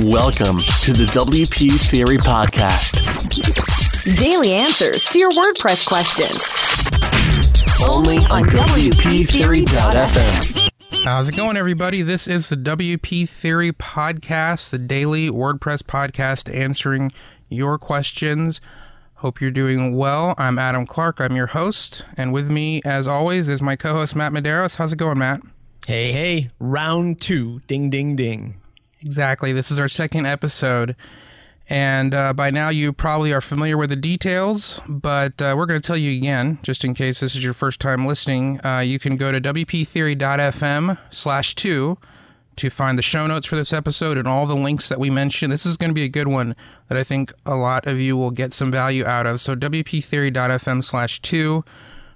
Welcome to the WP Theory Podcast. Daily answers to your WordPress questions. Only on WPTheory.fm. How's it going, everybody? This is the WP Theory Podcast, the daily WordPress podcast answering your questions. Hope you're doing well. I'm Adam Clark. I'm your host. And with me, as always, is my co host, Matt Medeiros. How's it going, Matt? Hey, hey, round two. Ding, ding, ding. Exactly. This is our second episode. And uh, by now, you probably are familiar with the details, but uh, we're going to tell you again, just in case this is your first time listening. Uh, you can go to wptheory.fm slash two to find the show notes for this episode and all the links that we mentioned. This is going to be a good one that I think a lot of you will get some value out of. So wptheory.fm slash two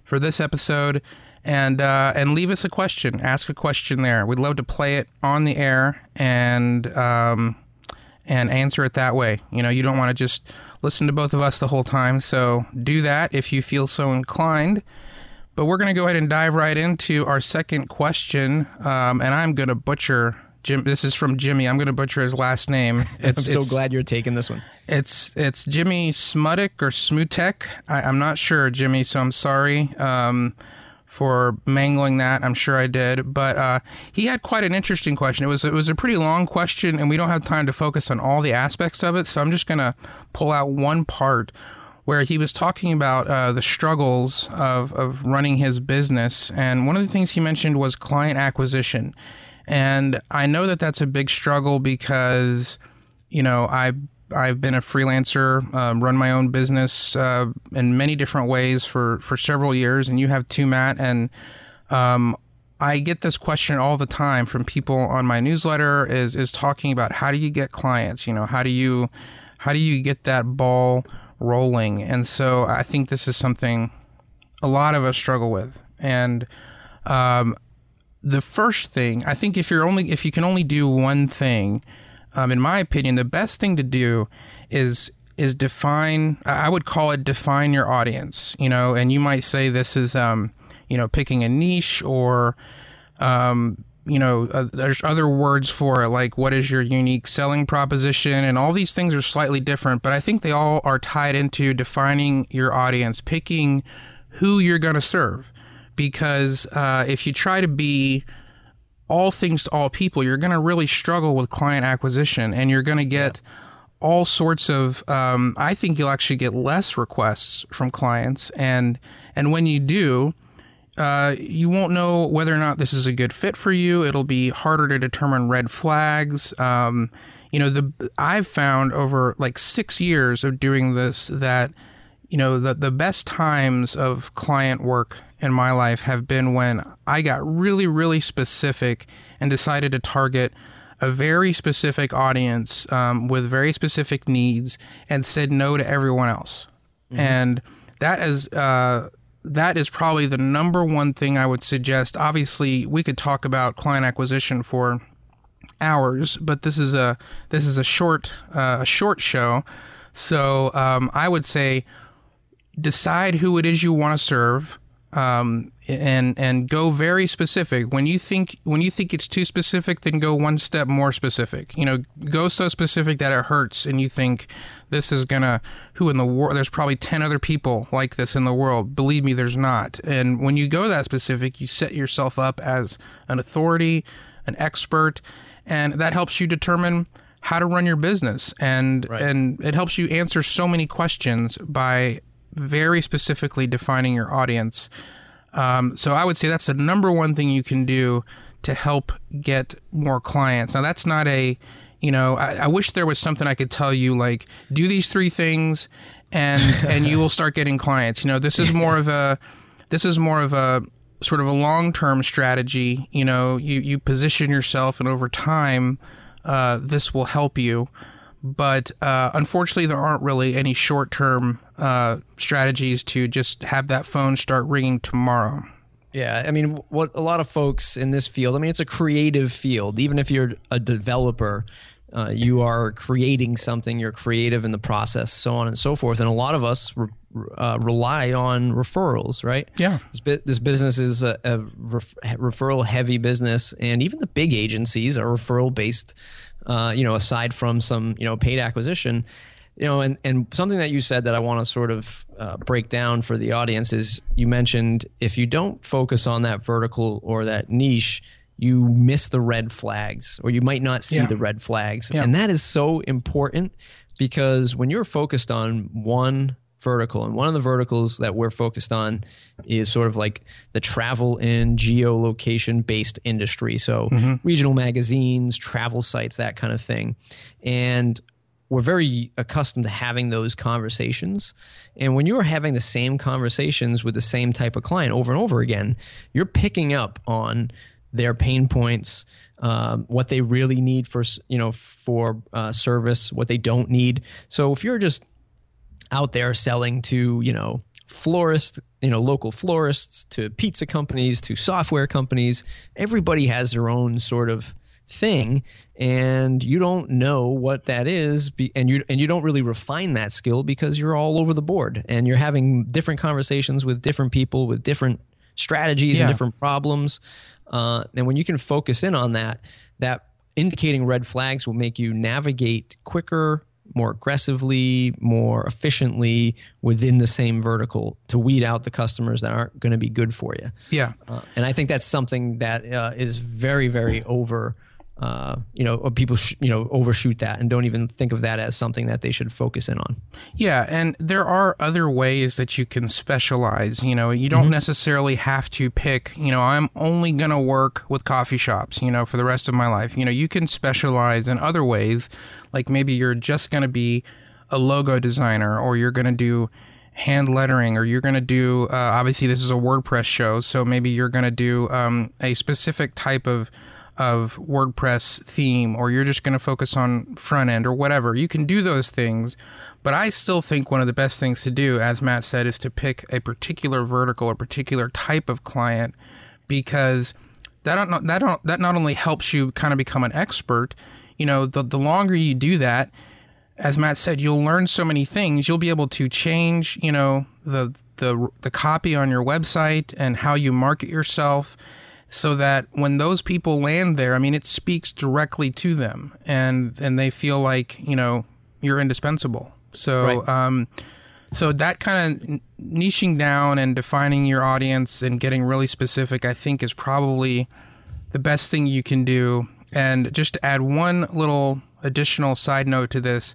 for this episode and uh, and leave us a question. Ask a question there. We'd love to play it on the air and um, and answer it that way. You know, you don't want to just listen to both of us the whole time. So do that if you feel so inclined. But we're going to go ahead and dive right into our second question, um, and I'm going to butcher. Jim, this is from Jimmy. I'm going to butcher his last name. I'm so glad you're taking this one. It's it's Jimmy Smutek or Smutek. I, I'm not sure, Jimmy. So I'm sorry. Um, for mangling that. I'm sure I did, but uh, he had quite an interesting question. It was it was a pretty long question, and we don't have time to focus on all the aspects of it. So I'm just gonna pull out one part where he was talking about uh, the struggles of of running his business, and one of the things he mentioned was client acquisition. And I know that that's a big struggle because you know I I've been a freelancer, um, run my own business uh, in many different ways for, for several years, and you have too, Matt. And um, I get this question all the time from people on my newsletter: is is talking about how do you get clients? You know, how do you how do you get that ball rolling? And so I think this is something a lot of us struggle with. And um, the first thing I think if you're only if you can only do one thing um, in my opinion, the best thing to do is is define. I would call it define your audience. You know, and you might say this is um, you know picking a niche or um, you know uh, there's other words for it like what is your unique selling proposition and all these things are slightly different but i think they all are tied into defining your audience picking who you're going to serve because uh, if you try to be all things to all people, you're going to really struggle with client acquisition and you're going to get yeah. all sorts of, um, I think you'll actually get less requests from clients. And, and when you do, uh, you won't know whether or not this is a good fit for you. It'll be harder to determine red flags. Um, you know, the I've found over like six years of doing this that, you know, the, the best times of client work in my life have been when I got really, really specific and decided to target a very specific audience um, with very specific needs and said no to everyone else. Mm-hmm. And that is uh, that is probably the number one thing I would suggest. Obviously, we could talk about client acquisition for hours, but this is a this is a short uh, a short show. So um, I would say decide who it is you want to serve um, and and go very specific. When you think when you think it's too specific, then go one step more specific. You know, go so specific that it hurts, and you think this is gonna who in the world? There's probably ten other people like this in the world. Believe me, there's not. And when you go that specific, you set yourself up as an authority, an expert, and that helps you determine how to run your business and right. and it helps you answer so many questions by very specifically defining your audience. Um, so I would say that's the number one thing you can do to help get more clients. Now that's not a, you know, I, I wish there was something I could tell you like do these three things, and and you will start getting clients. You know, this is more of a, this is more of a sort of a long term strategy. You know, you you position yourself, and over time, uh, this will help you but uh, unfortunately, there aren't really any short term uh, strategies to just have that phone start ringing tomorrow. Yeah, I mean, what a lot of folks in this field, I mean, it's a creative field. Even if you're a developer, Uh, you are creating something. You're creative in the process, so on and so forth. And a lot of us re- uh, rely on referrals, right? Yeah. This, bu- this business is a, a ref- referral heavy business, and even the big agencies are referral based. Uh, you know, aside from some you know paid acquisition, you know, and and something that you said that I want to sort of uh, break down for the audience is you mentioned if you don't focus on that vertical or that niche, you miss the red flags, or you might not see Yeah. the red flags, Yeah. and that is so important because when you're focused on one vertical and one of the verticals that we're focused on is sort of like the travel and geolocation based industry. So mm-hmm. regional magazines travel sites that kind of thing. And we're very accustomed to having those conversations. And when you're having the same conversations with the same type of client over and over again you're picking up on their pain points, um, what they really need for you know for uh, service, what they don't need. So if you're just out there selling to you know florists, you know local florists, to pizza companies, to software companies, everybody has their own sort of thing and you don't know what that is and you and you don't really refine that skill because you're all over the board and you're having different conversations with different people with different strategies and different problems uh, and when you can focus in on that that indicating red flags will make you navigate quicker more aggressively more efficiently within the same vertical to weed out the customers that aren't going to be good for you Yeah. uh, and I think that's something that uh, is very, very over. Uh, you know, people sh- you know overshoot that and don't even think of that as something that they should focus in on. Yeah, and there are other ways that you can specialize. You know, you don't necessarily have to pick, you know, I'm only going to work with coffee shops, you know, for the rest of my life. You know, you can specialize in other ways. Like maybe you're just going to be a logo designer or you're going to do hand lettering or you're going to do, uh, obviously, this is a WordPress show. So maybe you're going to do um, a specific type of of WordPress theme, or you're just going to focus on front end or whatever. You can do those things, but I still think one of the best things to do, as Matt said, is to pick a particular vertical or particular type of client because that don't, that don't, that not only helps you kind of become an expert. You know, the the longer you do that, as Matt said, you'll learn so many things. You'll be able to change, you know, the the the copy on your website and how you market yourself so that when those people land there, I mean, it speaks directly to them and and they feel like, you know, you're indispensable. So, Right. um so that kind of niching down and defining your audience and getting really specific, I think, is probably the best thing you can do. And just to add one little additional side note to this,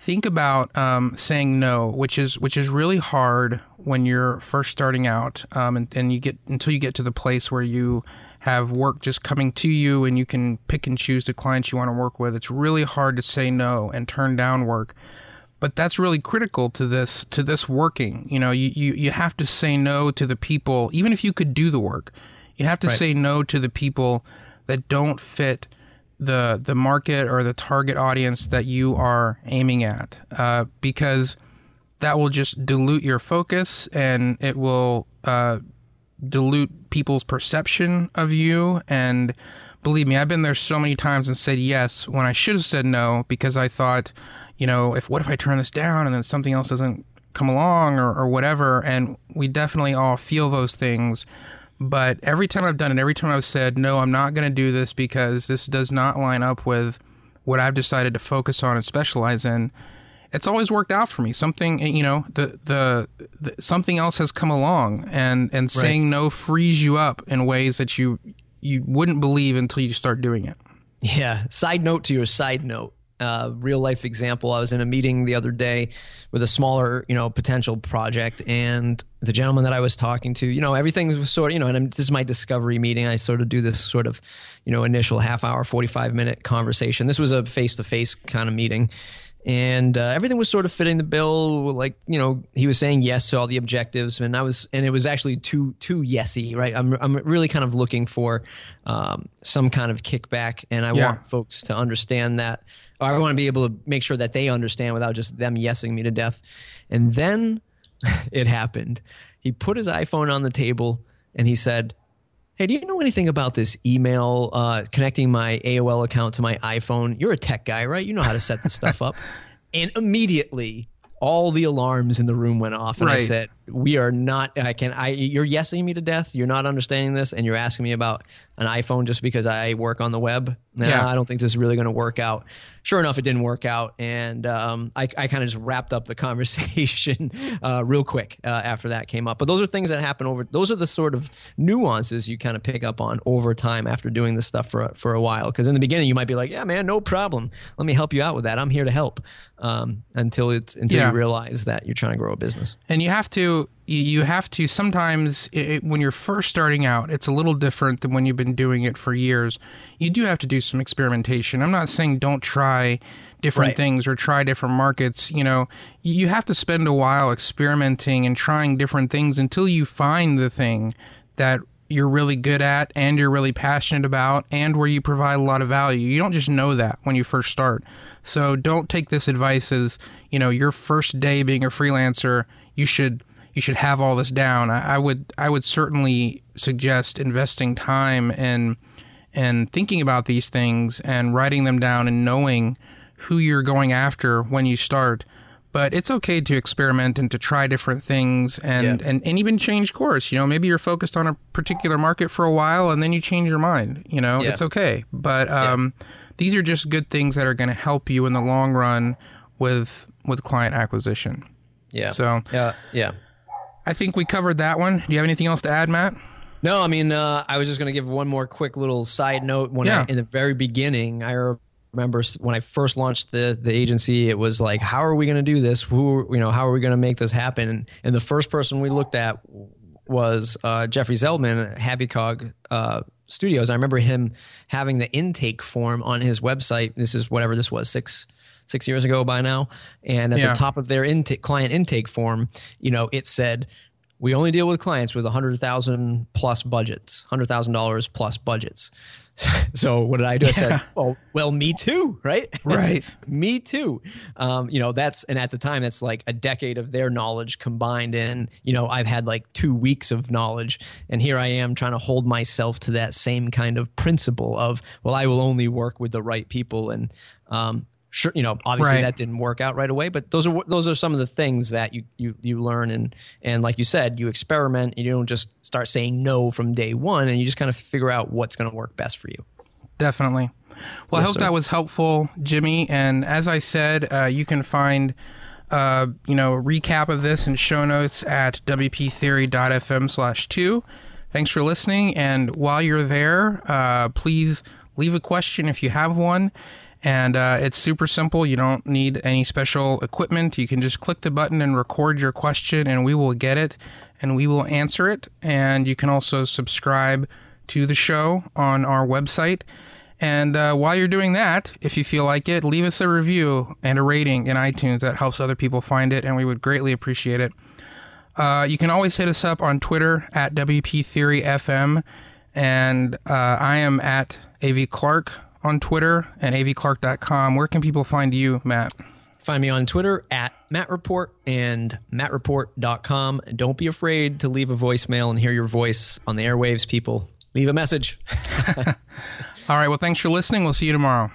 think about um, saying no, which is which is really hard when you're first starting out, um, and, and you get until you get to the place where you have work just coming to you and you can pick and choose the clients you want to work with. It's really hard to say no and turn down work but that's really critical to this to this working you know you, you you have to say no to the people even if you could do the work you have to Right. say no to the people that don't fit the the market or the target audience that you are aiming at uh, because that will just dilute your focus and it will uh, dilute people's perception of you. And believe me i've been there so many times and said yes when i should have said no because i thought you know if what if i turn this down and then something else doesn't come along or, or whatever? And we definitely all feel those things but every time i've done it every time i've said no i'm not going to do this because this does not line up with what i've decided to focus on and specialize in it's always worked out for me. Something you know, the the, the something else has come along, and and saying no frees you up in ways that you you wouldn't believe until you start doing it. Yeah. Side note to your side note. Uh, real life example. I was in a meeting the other day with a smaller, you know, potential project, and the gentleman that I was talking to, you know, everything was sort of, you know, and I'm, this is my discovery meeting. I sort of do this sort of, you know, initial half hour, 45 minute conversation. This was a face to face kind of meeting. And uh, everything was sort of fitting the bill. Like you know, he was saying yes to all the objectives, and I was, and it was actually too too yesy, right? I'm I'm really kind of looking for um, some kind of kickback, and I Yeah. want folks to understand that. Or I want to be able to make sure that they understand without just them yesing me to death. And then it happened. He put his iPhone on the table and he said, Hey, do you know anything about this email uh, connecting my AOL account to my iPhone? You're a tech guy, right? You know how to set this stuff up. And immediately, all the alarms in the room went off, and I said, "We are not. I can. I. You're yesing me to death. You're not understanding this, and you're asking me about an iPhone just because I work on the web. Nah, Yeah. I don't think this is really going to work out." Sure enough, it didn't work out, and um, I, I kind of just wrapped up the conversation uh, real quick uh, after that came up. But those are things that happen over. Those are the sort of nuances you kind of pick up on over time after doing this stuff for a, for a while. Because in the beginning, you might be like, "Yeah, man, no problem. Let me help you out with that. I'm here to help." Um, until it's until Yeah. you realize that you're trying to grow a business. And you have to you- you have to sometimes it, when you're first starting out it's a little different than when you've been doing it for years you do have to do some experimentation i'm not saying don't try different Right. things or try different markets you know you have to spend a while experimenting and trying different things until you find the thing that you're really good at and you're really passionate about and where you provide a lot of value. You don't just know that when you first start. So don't take this advice as, you know, your first day being a freelancer, you should you should have all this down. I, I would I would certainly suggest investing time in and thinking about these things and writing them down and knowing who you're going after when you start. But it's okay to experiment and to try different things and, Yeah. and, and even change course. You know, maybe you're focused on a particular market for a while and then you change your mind. You know, Yeah. it's okay. But um, these are just good things that are going to help you in the long run with with client acquisition. Yeah. So- yeah, yeah. I think we covered that one. Do you have anything else to add, Matt? No, I mean, uh, I was just going to give one more quick little side note. When Yeah. I, in the very beginning, I remember when I first launched the the agency, it was like, how are we going to do this? Who, you know, how are we going to make this happen? And, and the first person we looked at was uh, Jeffrey Zeldman at Happy Cog uh, Studios. I remember him having the intake form on his website. This is whatever this was six six years ago by now, and at Yeah. the top of their intake client intake form, you know, it said we only deal with clients with a hundred thousand plus budgets, hundred thousand dollars plus budgets. So what did I do? I said, well, well, me too, right? Right. me too. Um, you know, that's and at the time that's like a decade of their knowledge combined in, you know, I've had like two weeks of knowledge. And here I am trying to hold myself to that same kind of principle of, well, I will only work with the right people. And um Sure, you know, obviously Right. that didn't work out right away, but those are those are some of the things that you you you learn and and like you said, you experiment and you don't just start saying no from day one, and you just kind of figure out what's going to work best for you. Definitely. Well, I hope sir. that was helpful, Jimmy. And as I said, uh, you can find, uh, you know, a recap of this and show notes at wptheory.fm slash two. Thanks for listening. And while you're there, uh, please leave a question if you have one. And uh, it's super simple. You don't need any special equipment. You can just click the button and record your question, and we will get it and we will answer it. And you can also subscribe to the show on our website. And uh, while you're doing that, if you feel like it, leave us a review and a rating in iTunes. That helps other people find it, and we would greatly appreciate it. Uh, you can always hit us up on Twitter at WP Theory FM, and uh, I am at AV Clark on Twitter and avclark.com. Where can people find you, Matt? Find me on Twitter at Matt Report and mattreport.com. Don't be afraid to leave a voicemail and hear your voice on the airwaves, people. Leave a message. All right. Well, thanks for listening. We'll see you tomorrow.